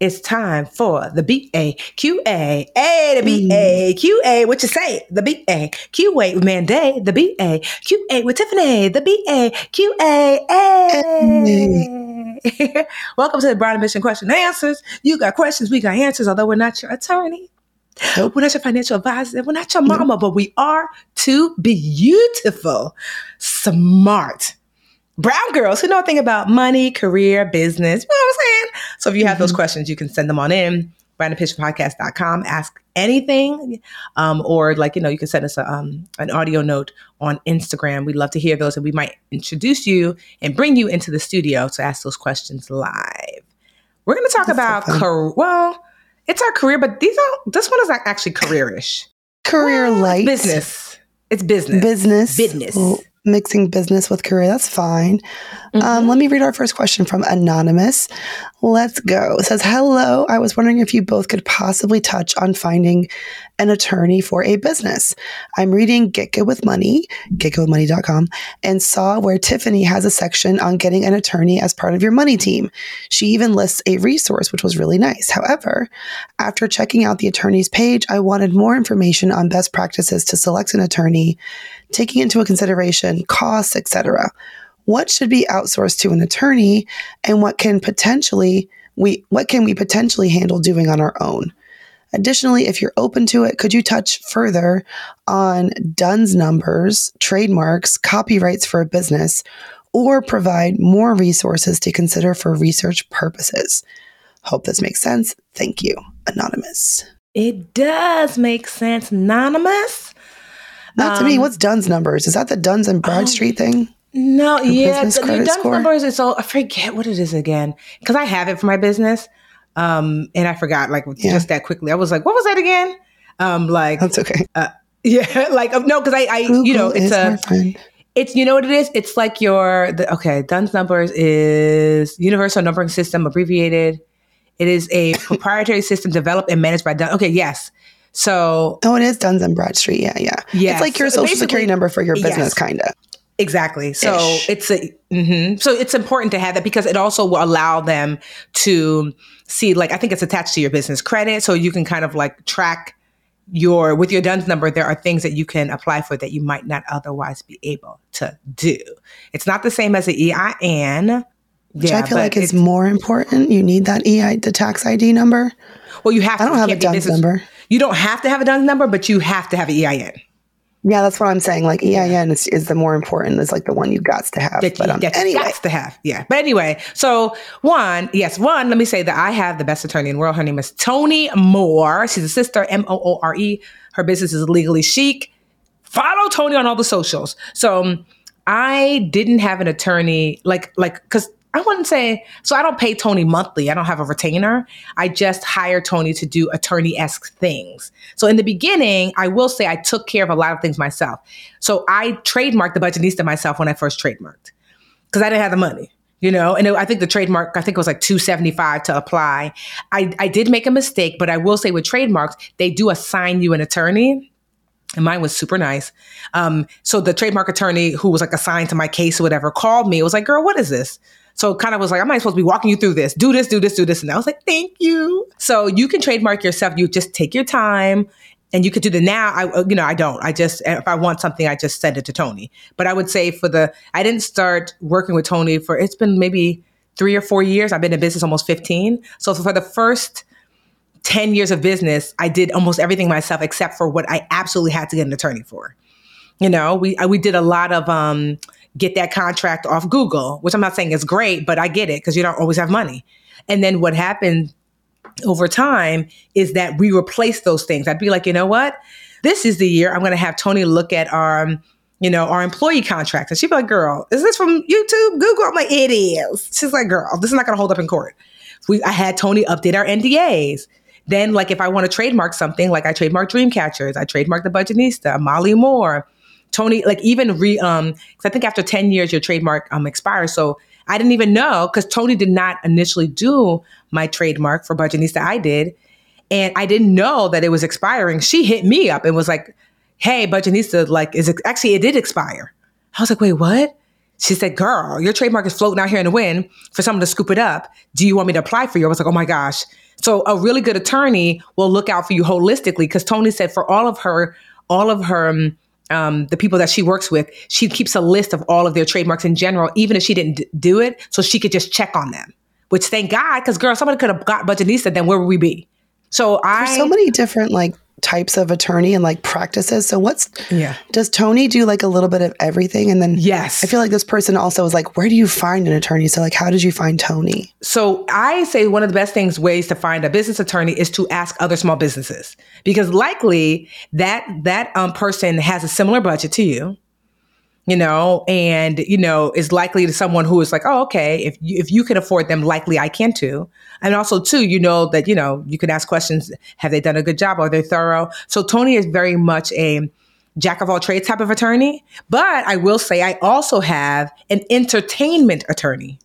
It's time for the B A Q A. A the B A Q A. What you say? The B A Q A with Mandi. The B A Q A with Tiffany. The B A Q A. A. Welcome to the Brown Ambition Question Answers. You got questions, we got answers. Although we're not your attorney, Nope. we're not your financial advisor, we're not your mama, but we are two beautiful, smart brown girls who know a thing about money, career, business. You know what I'm saying? So if you have those questions, you can send them on in. BrownAmbitionPodcast.com. Ask anything, um, or like you know, you can send us a, um, an audio note on Instagram. We'd love to hear those, and we might introduce you and bring you into the studio to ask those questions live. We're going to talk That's about car- well, it's our career, but these are this one is actually careerish Career light. business. It's business. Business. Business. Well, mixing business with career. That's fine. Um, Mhm. let me read our first question from Anonymous. Let's go. It says, Hello. I was wondering if you both could possibly touch on finding an attorney for a business. I'm reading Get Good with Money, getgoodwithmoney.com, and saw where Tiffany has a section on getting an attorney as part of your money team. She even lists a resource, which was really nice. However, after checking out the attorney's page, I wanted more information on best practices to select an attorney, taking into consideration costs, etc what should be outsourced to an attorney and what can potentially we what can we potentially handle doing on our own? Additionally if you're open to it could you touch further on duns numbers trademarks copyrights for a business or provide more resources to consider for research purposes? Hope this makes sense. Thank you. Anonymous. It does make sense. Anonymous? not to me. Um, what's duns numbers? Is that the duns and oh, bradstreet thing No, yeah. business The, the Duns numbers is all I forget what it is again. Because I have it for my business. Um, and I forgot like Yeah. just that quickly. I was like, what was that again? Um, like that's okay yeah, like uh, no, because I, I you know, it's a it's you know what it is? It's like your the okay, Duns numbers is universal numbering system abbreviated. It is a proprietary system developed and managed by Dun. Okay, yes. So Oh, it is Duns and Bradstreet. Yeah, yeah. Yes. It's like your So social basically- security number for your business, Yes. kind of. Exactly. So Ish. it's a mhm. so it's important to have that because it also will allow them to see like I think it's attached to your business credit, so you can kind of like track your with your DUNS number. There are things that you can apply for that you might not otherwise be able to do. It's not the same as an EIN. Which I feel like is it's- more important. You need that EI, the tax ID number. well, you have. I don't You have a DUNS business- number. You don't have to have a DUNS number, but you have to have an EIN. Yeah, that's what I'm saying. Like EIN is, is the more important. Is like the one you got to have. that But um, you anyway, got to have. Yeah. But anyway, so one, yes, one, let me say that I have the best attorney in the world. Her name is Tony Moore. She's a sister, M O O R E. Her business is Legally Chic. Follow Tony on all the socials. So um, I didn't have an attorney, like, like, because I wouldn't say, so I don't pay Tony monthly. I don't have a retainer. I just hire Tony to do attorney esque things. So in the beginning, I will say I took care of a lot of things myself. So I trademarked the Budgetnista myself when I first trademarked because I didn't have the money, you know. And it- I think the trademark, I think it was like two seventy five to apply. I I did make a mistake, but I will say with trademarks, they do assign you an attorney. And mine was super nice. Um, so the trademark attorney who was like assigned to my case or whatever called me. It was like, girl, what is this? So kind of was like, I might supposed to be walking you through this. Do this, do this, do this. And I was like, thank you. So you can trademark yourself. You just take your time and you could do the now. I, uh, you know, I don't. I just, if I want something, I just send it to Tony. But I would say for the, I didn't start working with Tony for, it's been maybe three or four years. I've been in business almost 15. So for the first 10 years of business, I did almost everything myself except for what I absolutely had to get an attorney for. You know, we we did a lot of um, get that contract off Google, which I'm not saying is great, but I get it because you don't always have money. And then what happened over time is that we replace those things. I'd be like, you know what? This is the year I'm going to have Tony look at our, um, you know, our employee contract. And she'd be like, girl, is this from YouTube, Google? I'm like, it is. She's like, girl, this is not going to hold up in court. We, I had Tony update our NDAs. Then, like, if I want to trademark something, like I trademark Dreamcatchers, I trademark the Budgetnista, Molly Moore, Tony, like even re, um, because I think after 10 years, your trademark um expires. So I didn't even know because Tony did not initially do my trademark for Budgetnista. I did. And I didn't know that it was expiring. She hit me up and was like, hey, Budgetnista, like, is it actually, it did expire. I was like, wait, what? She said, girl, your trademark is floating out here in the wind for someone to scoop it up. Do you want me to apply for you? I was like, oh my gosh. So a really good attorney will look out for you holistically because Tony said for all of her, all of her, um, um, the people that she works with, she keeps a list of all of their trademarks in general, even if she didn't d- do it, so she could just check on them. Which thank God, because girl, somebody could have got Budgetnista, then where would we be? So I There's so many different like types of attorney and like practices. So what's Yeah. Does Tony do like a little bit of everything and then Yes. I feel like this person also is like, where do you find an attorney? So like how did you find Tony? So I say one of the best things ways to find a business attorney is to ask other small businesses because likely that that um, person has a similar budget to you, you know, and you know is likely to someone who is like, oh, okay, if you, if you can afford them, likely I can too, and also too, you know that you know you can ask questions: Have they done a good job? Are they thorough? So Tony is very much a jack of all trades type of attorney, but I will say I also have an entertainment attorney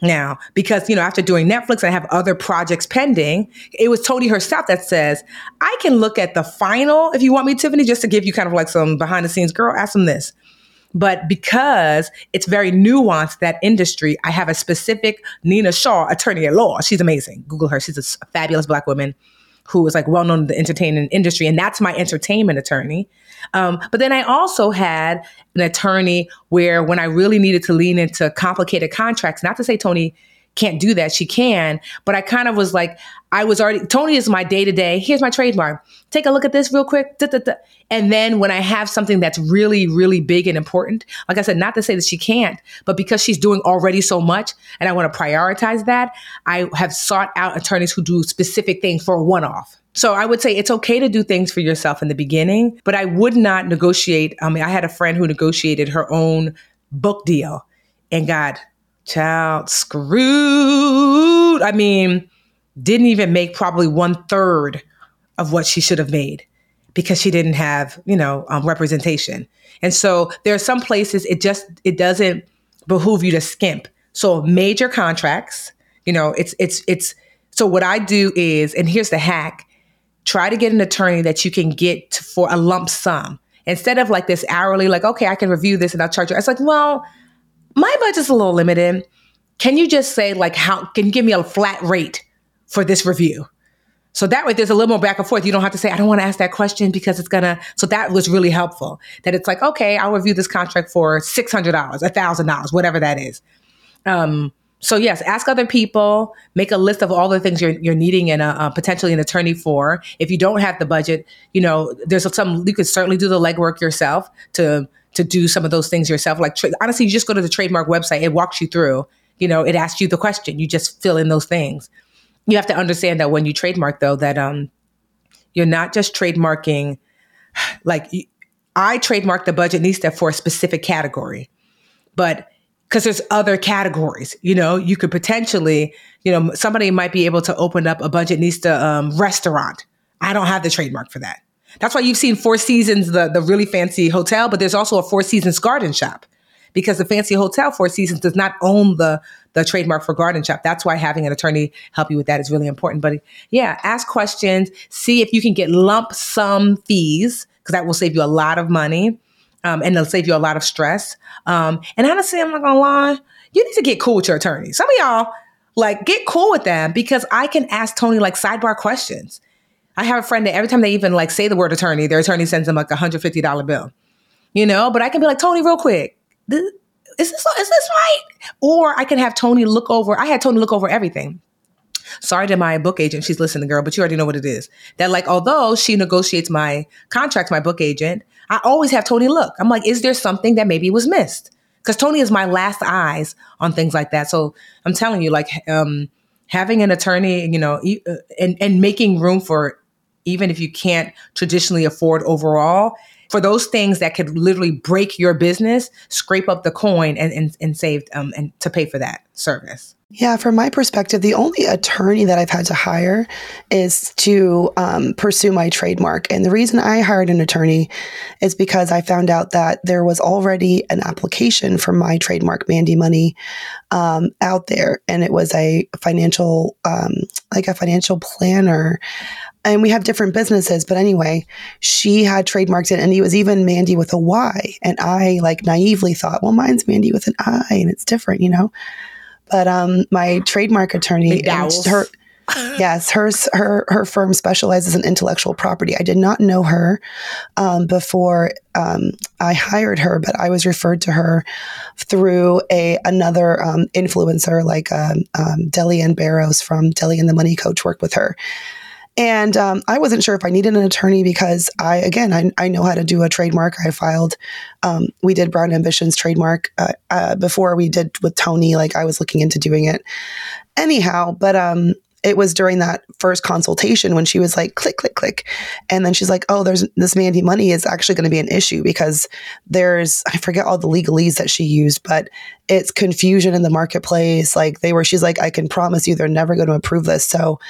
now because you know after doing netflix i have other projects pending it was tony herself that says i can look at the final if you want me tiffany just to give you kind of like some behind the scenes girl ask them this but because it's very nuanced that industry i have a specific nina shaw attorney at law. She's amazing. Google her. She's a fabulous black woman who is like well known in the entertainment industry, and that's my entertainment attorney. Um, but then I also had an attorney where when I really needed to lean into complicated contracts, not to say Tony can't do that, she can, but I kind of was like, I was already, Tony is my day to day. Here's my trademark. Take a look at this real quick. Da, da, da. And then when I have something that's really, really big and important, like I said, not to say that she can't, but because she's doing already so much and I want to prioritize that, I have sought out attorneys who do specific things for a one off. So I would say it's okay to do things for yourself in the beginning, but I would not negotiate. I mean, I had a friend who negotiated her own book deal and got child screwed. I mean, didn't even make probably one third of what she should have made because she didn't have, you know, um, representation. And so there are some places it just it doesn't behoove you to skimp. So major contracts, you know, it's it's it's so what I do is, and here's the hack: try to get an attorney that you can get to, for a lump sum instead of like this hourly. Like, okay, I can review this and I'll charge you. It's like, well, my budget's a little limited. Can you just say like how? Can you give me a flat rate for this review? So that way there's a little more back and forth. You don't have to say, I don't want to ask that question because it's gonna. So that was really helpful. That it's like, okay, I'll review this contract for six hundred dollars, a thousand dollars, whatever that is. Um, so yes, ask other people. Make a list of all the things you're you're needing and uh, potentially an attorney for. If you don't have the budget, you know there's some you could certainly do the legwork yourself to to do some of those things yourself. Like tra- honestly, you just go to the trademark website. It walks you through. You know, it asks you the question. You just fill in those things. You have to understand that when you trademark, though, that um, you're not just trademarking. Like I trademarked the Budgetnista for a specific category, but because there's other categories. You know, you could potentially, you know, somebody might be able to open up a Budgetnista um, restaurant. I don't have the trademark for that. That's why you've seen Four Seasons, the the really fancy hotel, but there's also a Four Seasons garden shop because the fancy hotel Four Seasons does not own the the trademark for garden shop. That's why having an attorney help you with that is really important. But yeah, ask questions, see if you can get lump sum fees because that will save you a lot of money um, and it'll save you a lot of stress. Um, and honestly, I'm not gonna lie, you need to get cool with your attorney. Some of y'all like get cool with them because I can ask Tony like sidebar questions. I have a friend that every time they even like say the word attorney, their attorney sends them like a hundred fifty dollar bill. You know, but I can be like Tony, real quick. Is this is this right? Or I can have Tony look over. I had Tony look over everything. Sorry to my book agent. She's listening, girl, but you already know what it is. That like, although she negotiates my contract, my book agent, I always have Tony look. I'm like, is there something that maybe was missed? Because Tony is my last eyes on things like that. So I'm telling you, like, um, having an attorney, you know, uh, and and making room for even if you can't traditionally afford overall for those things that could literally break your business, scrape up the coin and and, and save um and to pay for that service. Yeah, from my perspective, the only attorney that I've had to hire is to um, pursue my trademark. And the reason I hired an attorney is because I found out that there was already an application for my trademark, Mandi Money, um, out there. And it was a financial, um, like a financial planner and we have different businesses. But anyway, she had trademarked it and it was even Mandy with a Y. And I like naively thought, well, mine's Mandi with an I and it's different, you know? But um, my trademark attorney, her, yes, her her her firm specializes in intellectual property. I did not know her um, before um, I hired her, but I was referred to her through a another um, influencer like um, um, Delyanne Barros from Delyanne the Money Coach worked with her, and um, I wasn't sure if I needed an attorney because I, again, I, I know how to do a trademark. I filed, um, we did Brown Ambitions trademark uh, uh, before we did with Tony. Like I was looking into doing it. Anyhow, but um, it was during that first consultation when she was like, click, click, click. And then she's like, oh, there's this Mandy money is actually going to be an issue because there's, I forget all the legalese that she used, but it's confusion in the marketplace. Like they were, she's like, I can promise you they're never going to approve this. So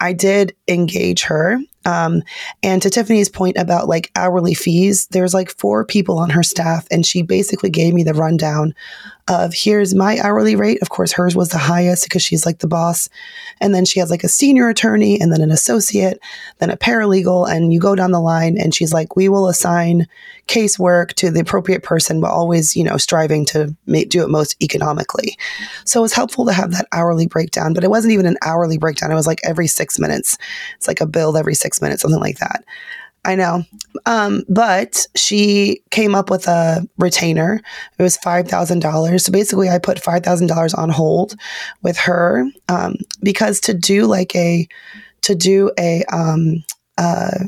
I did engage her. Um, and to Tiffany's point about like hourly fees, there's like four people on her staff, and she basically gave me the rundown of here's my hourly rate. Of course, hers was the highest because she's like the boss. And then she has like a senior attorney and then an associate, then a paralegal. And you go down the line and she's like, we will assign casework to the appropriate person, but always, you know, striving to make, do it most economically. So it was helpful to have that hourly breakdown, but it wasn't even an hourly breakdown. It was like every six minutes. It's like a build every six minutes, something like that. I know. Um, but she came up with a retainer. It was $5,000. So basically, I put $5,000 on hold with her um, because to do like a, to do a, um, uh,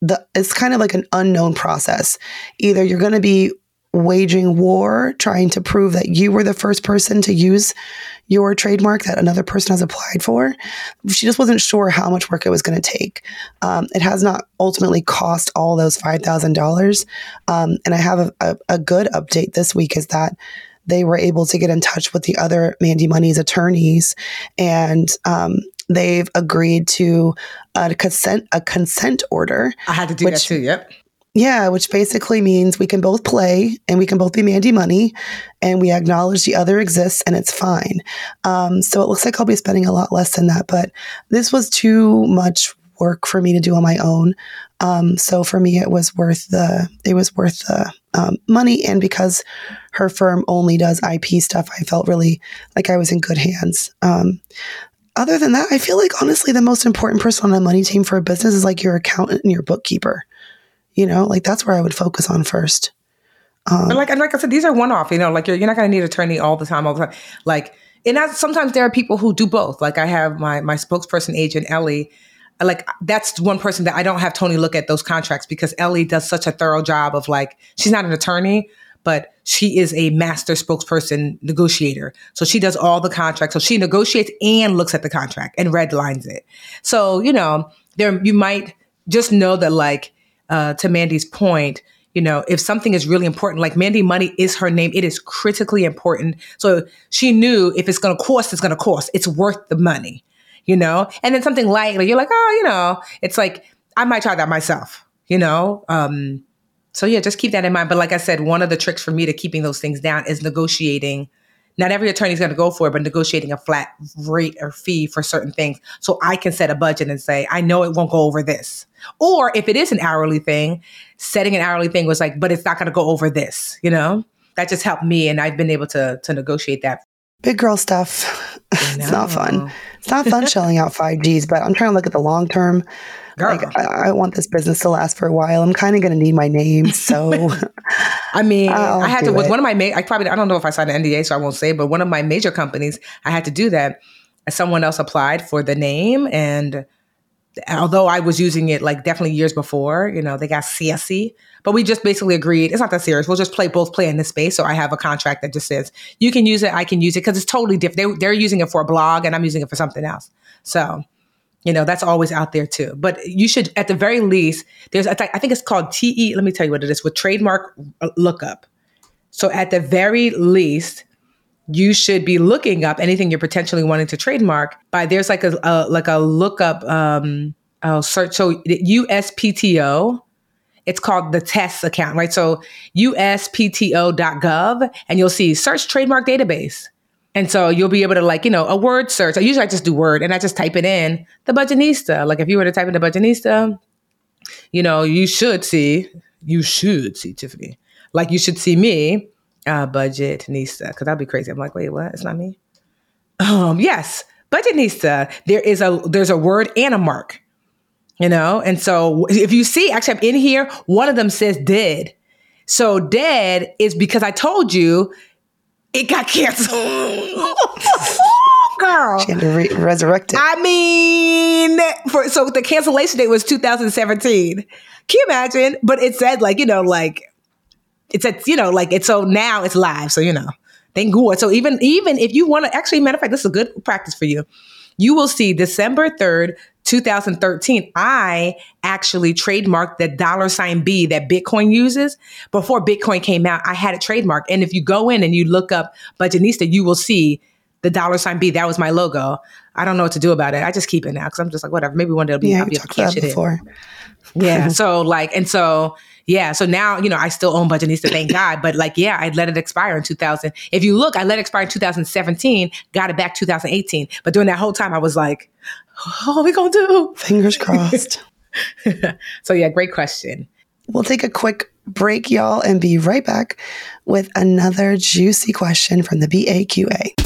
the, it's kind of like an unknown process. Either you're going to be waging war trying to prove that you were the first person to use your trademark that another person has applied for. She just wasn't sure how much work it was going to take. Um, it has not ultimately cost all those $5,000. Um, and I have a, a, a good update this week is that they were able to get in touch with the other Mandy Money's attorneys and um, they've agreed to a consent a consent order. I had to do which, that too. Yep. Yeah, which basically means we can both play and we can both be Mandy Money and we acknowledge the other exists and it's fine. Um, so it looks like I'll be spending a lot less than that, but this was too much work for me to do on my own. Um, so for me, it was worth the it was worth the um, money, and because her firm only does IP stuff, I felt really like I was in good hands. Um, other than that, I feel like honestly, the most important person on a money team for a business is like your accountant and your bookkeeper. You know, like that's where I would focus on first. Um, like and like I said, these are one off. You know, like you're, you're not going to need an attorney all the time, all the time. Like, and that's, sometimes there are people who do both. Like I have my my spokesperson agent Ellie. Like that's one person that I don't have Tony look at those contracts because Ellie does such a thorough job of like she's not an attorney, but she is a master spokesperson negotiator. So she does all the contracts. So she negotiates and looks at the contract and redlines it. So you know, there you might just know that like uh, to Mandi's point, you know, if something is really important, like Mandi Money is her name, it is critically important. So she knew if it's going to cost, it's going to cost. It's worth the money, you know? And then something light, like you're like, oh, you know, it's like, I might try that myself, you know? Um, so yeah, just keep that in mind. But like I said, one of the tricks for me to keeping those things down is negotiating not every attorney is going to go for it, but negotiating a flat rate or fee for certain things. So I can set a budget and say, I know it won't go over this. Or if it is an hourly thing, setting an hourly thing was like, but it's not going to go over this, you know? That just helped me. And I've been able to, to negotiate that. Big girl stuff. it's not fun. It's not fun shelling out 5Gs, but I'm trying to look at the long term. Girl. Like, I, I, want this business to last for a while. I'm kind of going to need my name. So, I mean, I'll i had to, with one of my, ma- I probably, I don't know if I signed an NDA, so I won't say, but one of my major companies, I had to do that. someone else applied for the name and although I was using it like definitely years before, you know, they got CSC, but we just basically agreed it's not that serious. We'll just play both play in this space. So I have a contract that just says you can use it, I can use it because it's totally different. They, they're using it for a blog and I'm using it for something else. So, you know, that's always out there too. But you should, at the very least, there's, I think it's called TE, let me tell you what it is with trademark uh, lookup. So at the very least, you should be looking up anything you're potentially wanting to trademark by there's like a, a like a lookup um oh search so USPTO it's called the TESS account right so uspto.gov and you'll see search trademark database and so you'll be able to like you know a word search I usually I just do word and I just type it in the budgetnista. like if you were to type in the budgetnista, you know you should see you should see Tiffany like you should see me uh, Budgetnista because that'd be crazy. I'm like, wait, what? It's not me. Um, yes, budgetnista. There is a there's a word and a mark, you know. And so if you see, actually, I'm in here, one of them says dead. So dead is because I told you it got canceled. Girl, she had to re- resurrect it. I mean, for so the cancellation date was 2017. Can you imagine? But it said like you know like it's at you know like it's so now it's live so you know thank god so even even if you want to actually matter of fact this is a good practice for you you will see december 3rd 2013 i actually trademarked the dollar sign b that bitcoin uses. Before bitcoin came out i had it trademarked. And if you go in and you look up budgetnista you will see the dollar sign b that was my logo i don't know what to do about it i just keep it now because i'm just like whatever maybe one day it'll be yeah, i'll be catch it before. In. yeah so like and so yeah. So now, you know, I still own Budgetnista, thank God. But like, yeah, I let it expire in 2000. If you look, I let it expire in 2017, got it back 2018. But during that whole time, I was like, what are we going to do? Fingers crossed. so yeah, great question. We'll take a quick break, y'all, and be right back with another juicy question from the BAQA.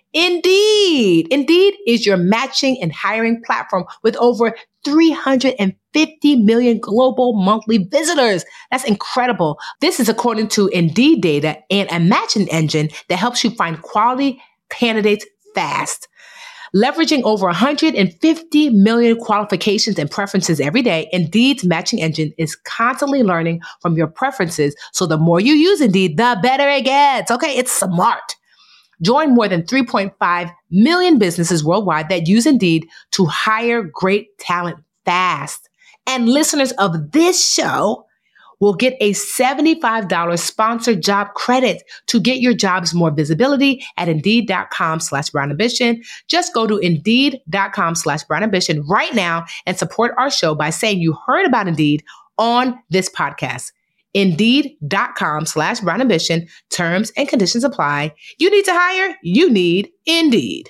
Indeed. Indeed is your matching and hiring platform with over 350 million global monthly visitors. That's incredible. This is according to Indeed data and a matching engine that helps you find quality candidates fast. Leveraging over 150 million qualifications and preferences every day, Indeed's matching engine is constantly learning from your preferences. So the more you use Indeed, the better it gets. Okay, it's smart. Join more than 3.5 million businesses worldwide that use Indeed to hire great talent fast. And listeners of this show will get a $75 sponsored job credit to get your jobs more visibility at indeed.com slash brown ambition. Just go to indeed.com slash brown ambition right now and support our show by saying you heard about Indeed on this podcast. Indeed.com slash brown ambition. Terms and conditions apply. You need to hire, you need Indeed.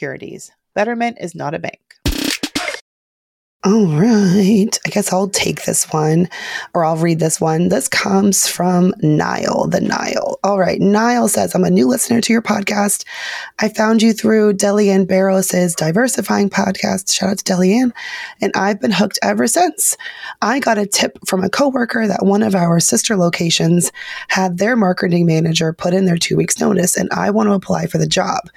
Betterment is not a bank. All right. I guess I'll take this one or I'll read this one. This comes from Nile, the Nile. All right. Nile says, I'm a new listener to your podcast. I found you through Delyanne Barros's Diversifying podcast. Shout out to Delyanne. And I've been hooked ever since. I got a tip from a coworker that one of our sister locations had their marketing manager put in their two weeks notice and I want to apply for the job.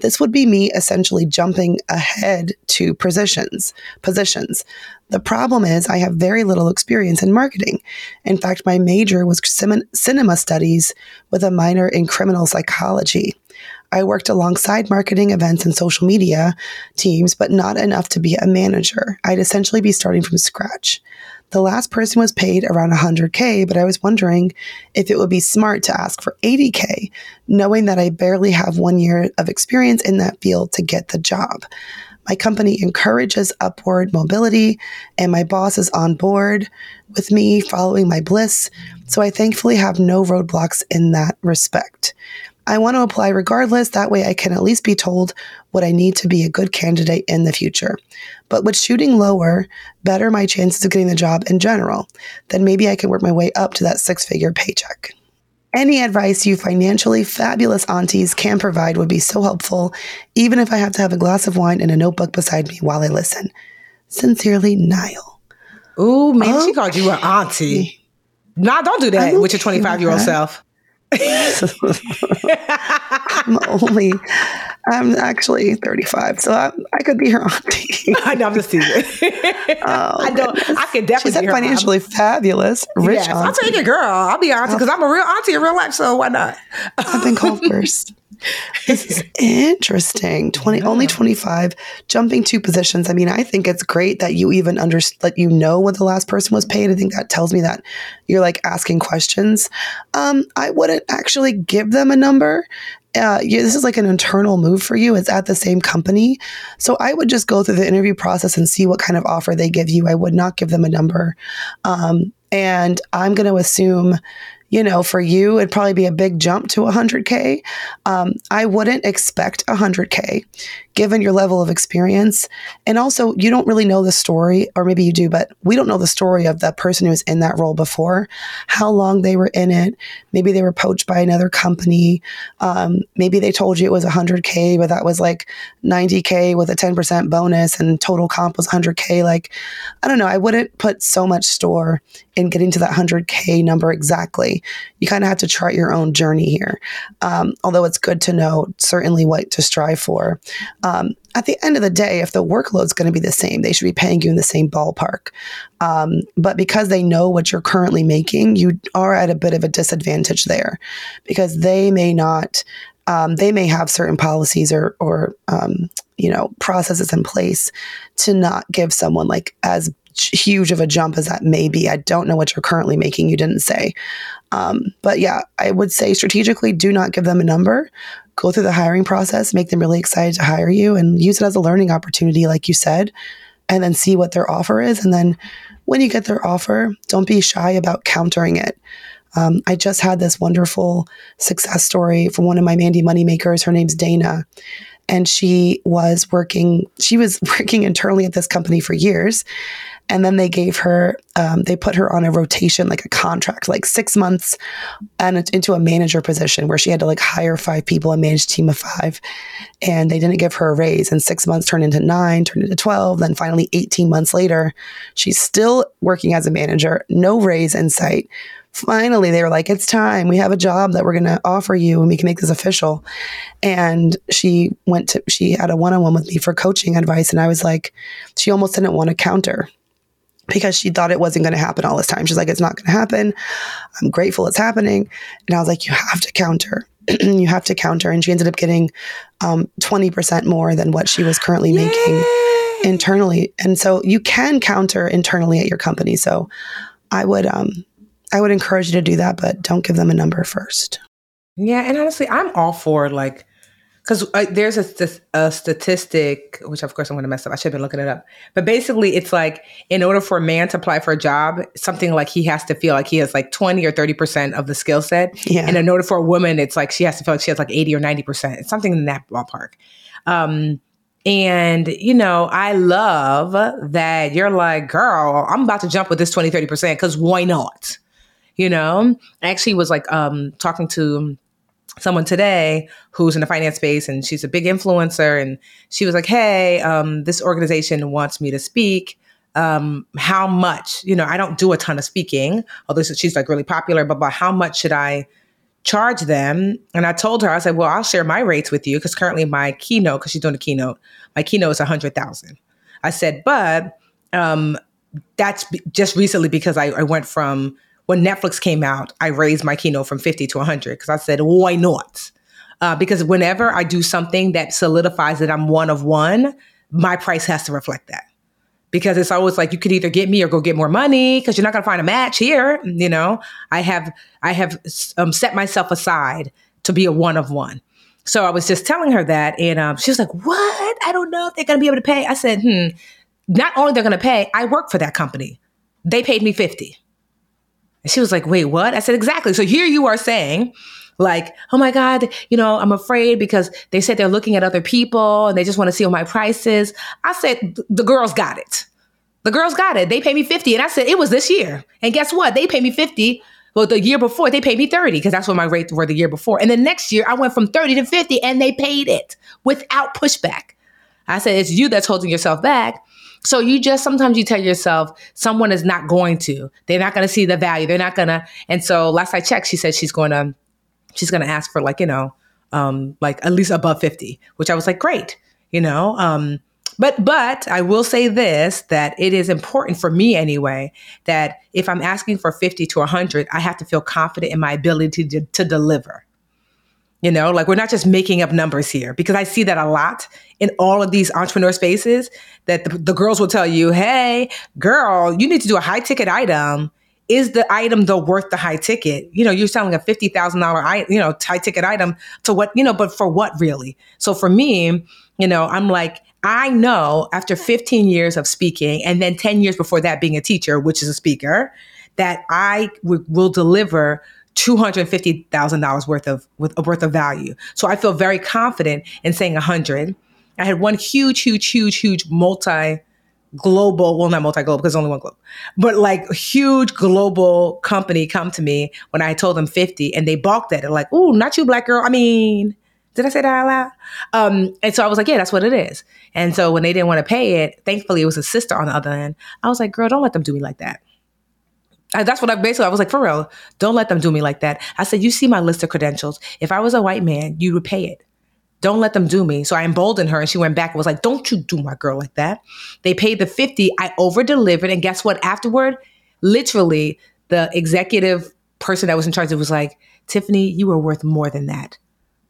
This would be me essentially jumping ahead to positions, positions. The problem is I have very little experience in marketing. In fact, my major was cinema studies with a minor in criminal psychology. I worked alongside marketing events and social media teams, but not enough to be a manager. I'd essentially be starting from scratch. The last person was paid around 100K, but I was wondering if it would be smart to ask for 80K, knowing that I barely have one year of experience in that field to get the job. My company encourages upward mobility, and my boss is on board with me following my bliss. So I thankfully have no roadblocks in that respect. I want to apply regardless. That way I can at least be told what I need to be a good candidate in the future. But with shooting lower, better my chances of getting the job in general. Then maybe I can work my way up to that six figure paycheck. Any advice you financially fabulous aunties can provide would be so helpful, even if I have to have a glass of wine and a notebook beside me while I listen. Sincerely, Nile. Ooh, man, okay. she called you an auntie. Nah, don't do that with your 25 year old self. I'm only, I'm actually 35, so I, I could be her auntie. I know, I'm just teasing. oh, I don't, goodness. I could definitely She's financially mom. fabulous, rich yes, I'll take it, girl. I'll be auntie because I'm a real auntie in real life, so why not? I've been called first. This is interesting. 20 yeah. only 25 jumping two positions. I mean, I think it's great that you even under that you know what the last person was paid. I think that tells me that you're like asking questions. Um, I wouldn't actually give them a number. Uh, yeah, this is like an internal move for you. It's at the same company. So I would just go through the interview process and see what kind of offer they give you. I would not give them a number. Um, and I'm going to assume you know, for you, it'd probably be a big jump to 100K. Um, I wouldn't expect 100K given your level of experience. And also, you don't really know the story, or maybe you do, but we don't know the story of the person who was in that role before, how long they were in it. Maybe they were poached by another company. Um, maybe they told you it was 100K, but that was like 90K with a 10% bonus and total comp was 100K. Like, I don't know. I wouldn't put so much store in getting to that 100K number exactly. You kind of have to chart your own journey here. Um, although it's good to know certainly what to strive for. Um, at the end of the day, if the workload's going to be the same, they should be paying you in the same ballpark. Um, but because they know what you're currently making, you are at a bit of a disadvantage there because they may not, um, they may have certain policies or, or um, you know, processes in place to not give someone like as huge of a jump as that may be. I don't know what you're currently making. You didn't say. Um, but yeah, I would say strategically do not give them a number go through the hiring process, make them really excited to hire you, and use it as a learning opportunity, like you said, and then see what their offer is. And then when you get their offer, don't be shy about countering it. Um, I just had this wonderful success story from one of my Mandi Moneymakers. Her name's Dana. And she was working she was working internally at this company for years. And then they gave her um, they put her on a rotation like a contract like six months and into a manager position where she had to like hire five people and manage a team of five. And they didn't give her a raise. And six months turned into nine turned into 12 then finally 18 months later she's still working as a manager no raise in sight finally they were like it's time. We have a job that we're going to offer you and we can make this official. And she went to she had a one-on-one with me for coaching advice and i was like she almost didn't want to counter because she thought it wasn't going to happen all this time. She's like it's not going to happen. I'm grateful it's happening. And i was like you have to counter. You have to counter. And she ended up getting um, 20% more than what she was currently Yay! making internally. And so you can counter internally at your company. So i would um i would encourage you to do that but don't give them a number first Yeah, and honestly, I'm all for like, because uh, there's a, st- a statistic, which of course I'm going to mess up. I should have been looking it up. But basically, it's like in order for a man to apply for a job, something like he has to feel like he has like 20 or 30% of the skill set. yeah And in order for a woman, it's like she has to feel like she has like 80 or 90%. It's something in that ballpark. Um, and, you know, I love that you're like, girl, I'm about to jump with this 20, 30% because why not? You know, I actually was like um, talking to someone today who's in the finance space and she's a big influencer. And she was like, hey, um, this organization wants me to speak. Um, how much? You know, I don't do a ton of speaking, although she's like really popular, but, how much should I charge them? And I told her, I said, well, I'll share my rates with you because currently my keynote, because she's doing a keynote, my keynote is a hundred thousand. I said, but um, that's be- just recently because I, I went from when Netflix came out, I raised my keynote from 50 to 100 because I said, why not? Uh, because whenever I do something that solidifies that I'm one of one, my price has to reflect that. Because it's always like you could either get me or go get more money because you're not going to find a match here. You know, I have I have um, set myself aside to be a one of one. So I was just telling her that, and um, she was like, "What? I don't know if they're going to be able to pay." I said, "Hmm. Not only they're going to pay, I work for that company. They paid me fifty. And she was like, wait, what? I said, exactly. So here you are saying, like, oh my God, you know, I'm afraid because they said they're looking at other people and they just want to see what my price is. I said, the girls got it. The girls got it. They pay me 50. And I said, it was this year. And guess what? They pay me 50. Well, the year before, they paid me 30 because that's what my rates were the year before. And the next year, I went from 30 to 50 and they paid it without pushback. I said, it's you that's holding yourself back. So you just sometimes you tell yourself someone is not going to. They're not going to see the value. They're not going to. And so last I checked, she said she's going to she's going to ask for like, you know, um like at least above 50, which I was like, great, you know. Um but but I will say this that it is important for me anyway that if I'm asking for 50 to 100, I have to feel confident in my ability to, to deliver. You know, like we're not just making up numbers here because I see that a lot in all of these entrepreneur spaces that the, the girls will tell you, hey, girl, you need to do a high ticket item. Is the item though worth the high ticket? You know, you're selling a fifty thousand dollar, you know, high ticket item to what, you know, but for what really? So for me, you know, I'm like, I know after 15 years of speaking, and then 10 years before that being a teacher, which is a speaker, that I w- will deliver two hundred fifty thousand dollars worth of with worth of value. So I feel very confident in saying a hundred. I had one huge, huge, huge, huge multi global, well, not multi global because only one globe, but like huge global company come to me when I told them 50 and they balked at it, like, oh, not you, black girl. I mean, did I say that out loud? Um, and so I was like, yeah, that's what it is. And so when they didn't want to pay it, thankfully it was a sister on the other end. I was like, girl, don't let them do me like that. I, that's what I basically I was like, for real, don't let them do me like that. I said, you see my list of credentials. If I was a white man, you would pay it. Don't let them do me. So I emboldened her and she went back and was like, don't you do my girl like that. They paid the 50. I over delivered. And guess what? Afterward, literally, the executive person that was in charge of was like, Tiffany, you were worth more than that.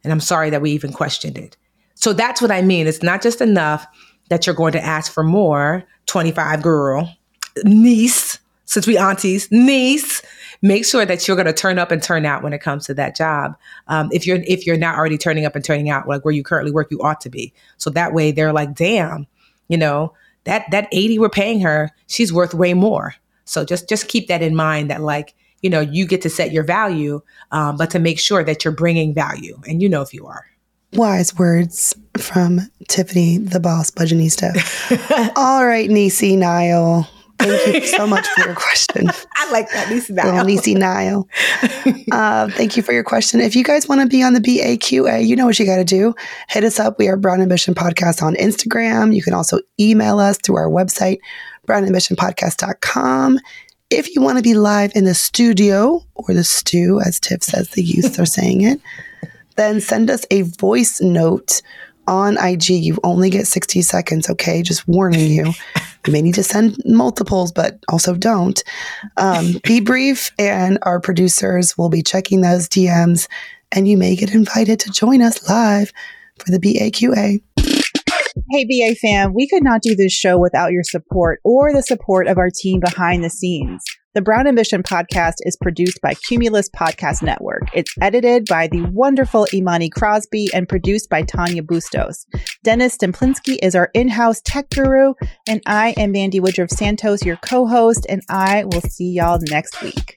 And I'm sorry that we even questioned it. So that's what I mean. It's not just enough that you're going to ask for more, 25 girl, niece, since we aunties, niece, make sure that you're going to turn up and turn out when it comes to that job. Um, if you're if you're not already turning up and turning out like where you currently work, you ought to be. So that way they're like, damn, you know that that 80 we're paying her, she's worth way more. So just just keep that in mind that like you know you get to set your value, um, but to make sure that you're bringing value, and you know if you are. Wise words from Tiffany, the boss, budgetnista. All right, Nisi Nile. Thank you so much for your question. I like that. Nisi Little Nile. Nisi Nile. Uh, thank you for your question. If you guys want to be on the BAQA, you know what you got to do. Hit us up. We are Brown Ambition Podcast on Instagram. You can also email us through our website, brownambitionpodcast.com. If you want to be live in the studio or the stew, as Tiff says, the youths are saying it, then send us a voice note on IG. You only get 60 seconds, okay? Just warning you. You may need to send multiples, but also don't. Um, be brief, and our producers will be checking those DMs, and you may get invited to join us live for the BAQA. Hey, BA fam, we could not do this show without your support or the support of our team behind the scenes. The Brown Ambition podcast is produced by Cumulus Podcast Network. It's edited by the wonderful Imani Crosby and produced by Tanya Bustos. Dennis Stemplinsky is our in house tech guru, and I am Mandi Woodruff Santos, your co host, and I will see y'all next week.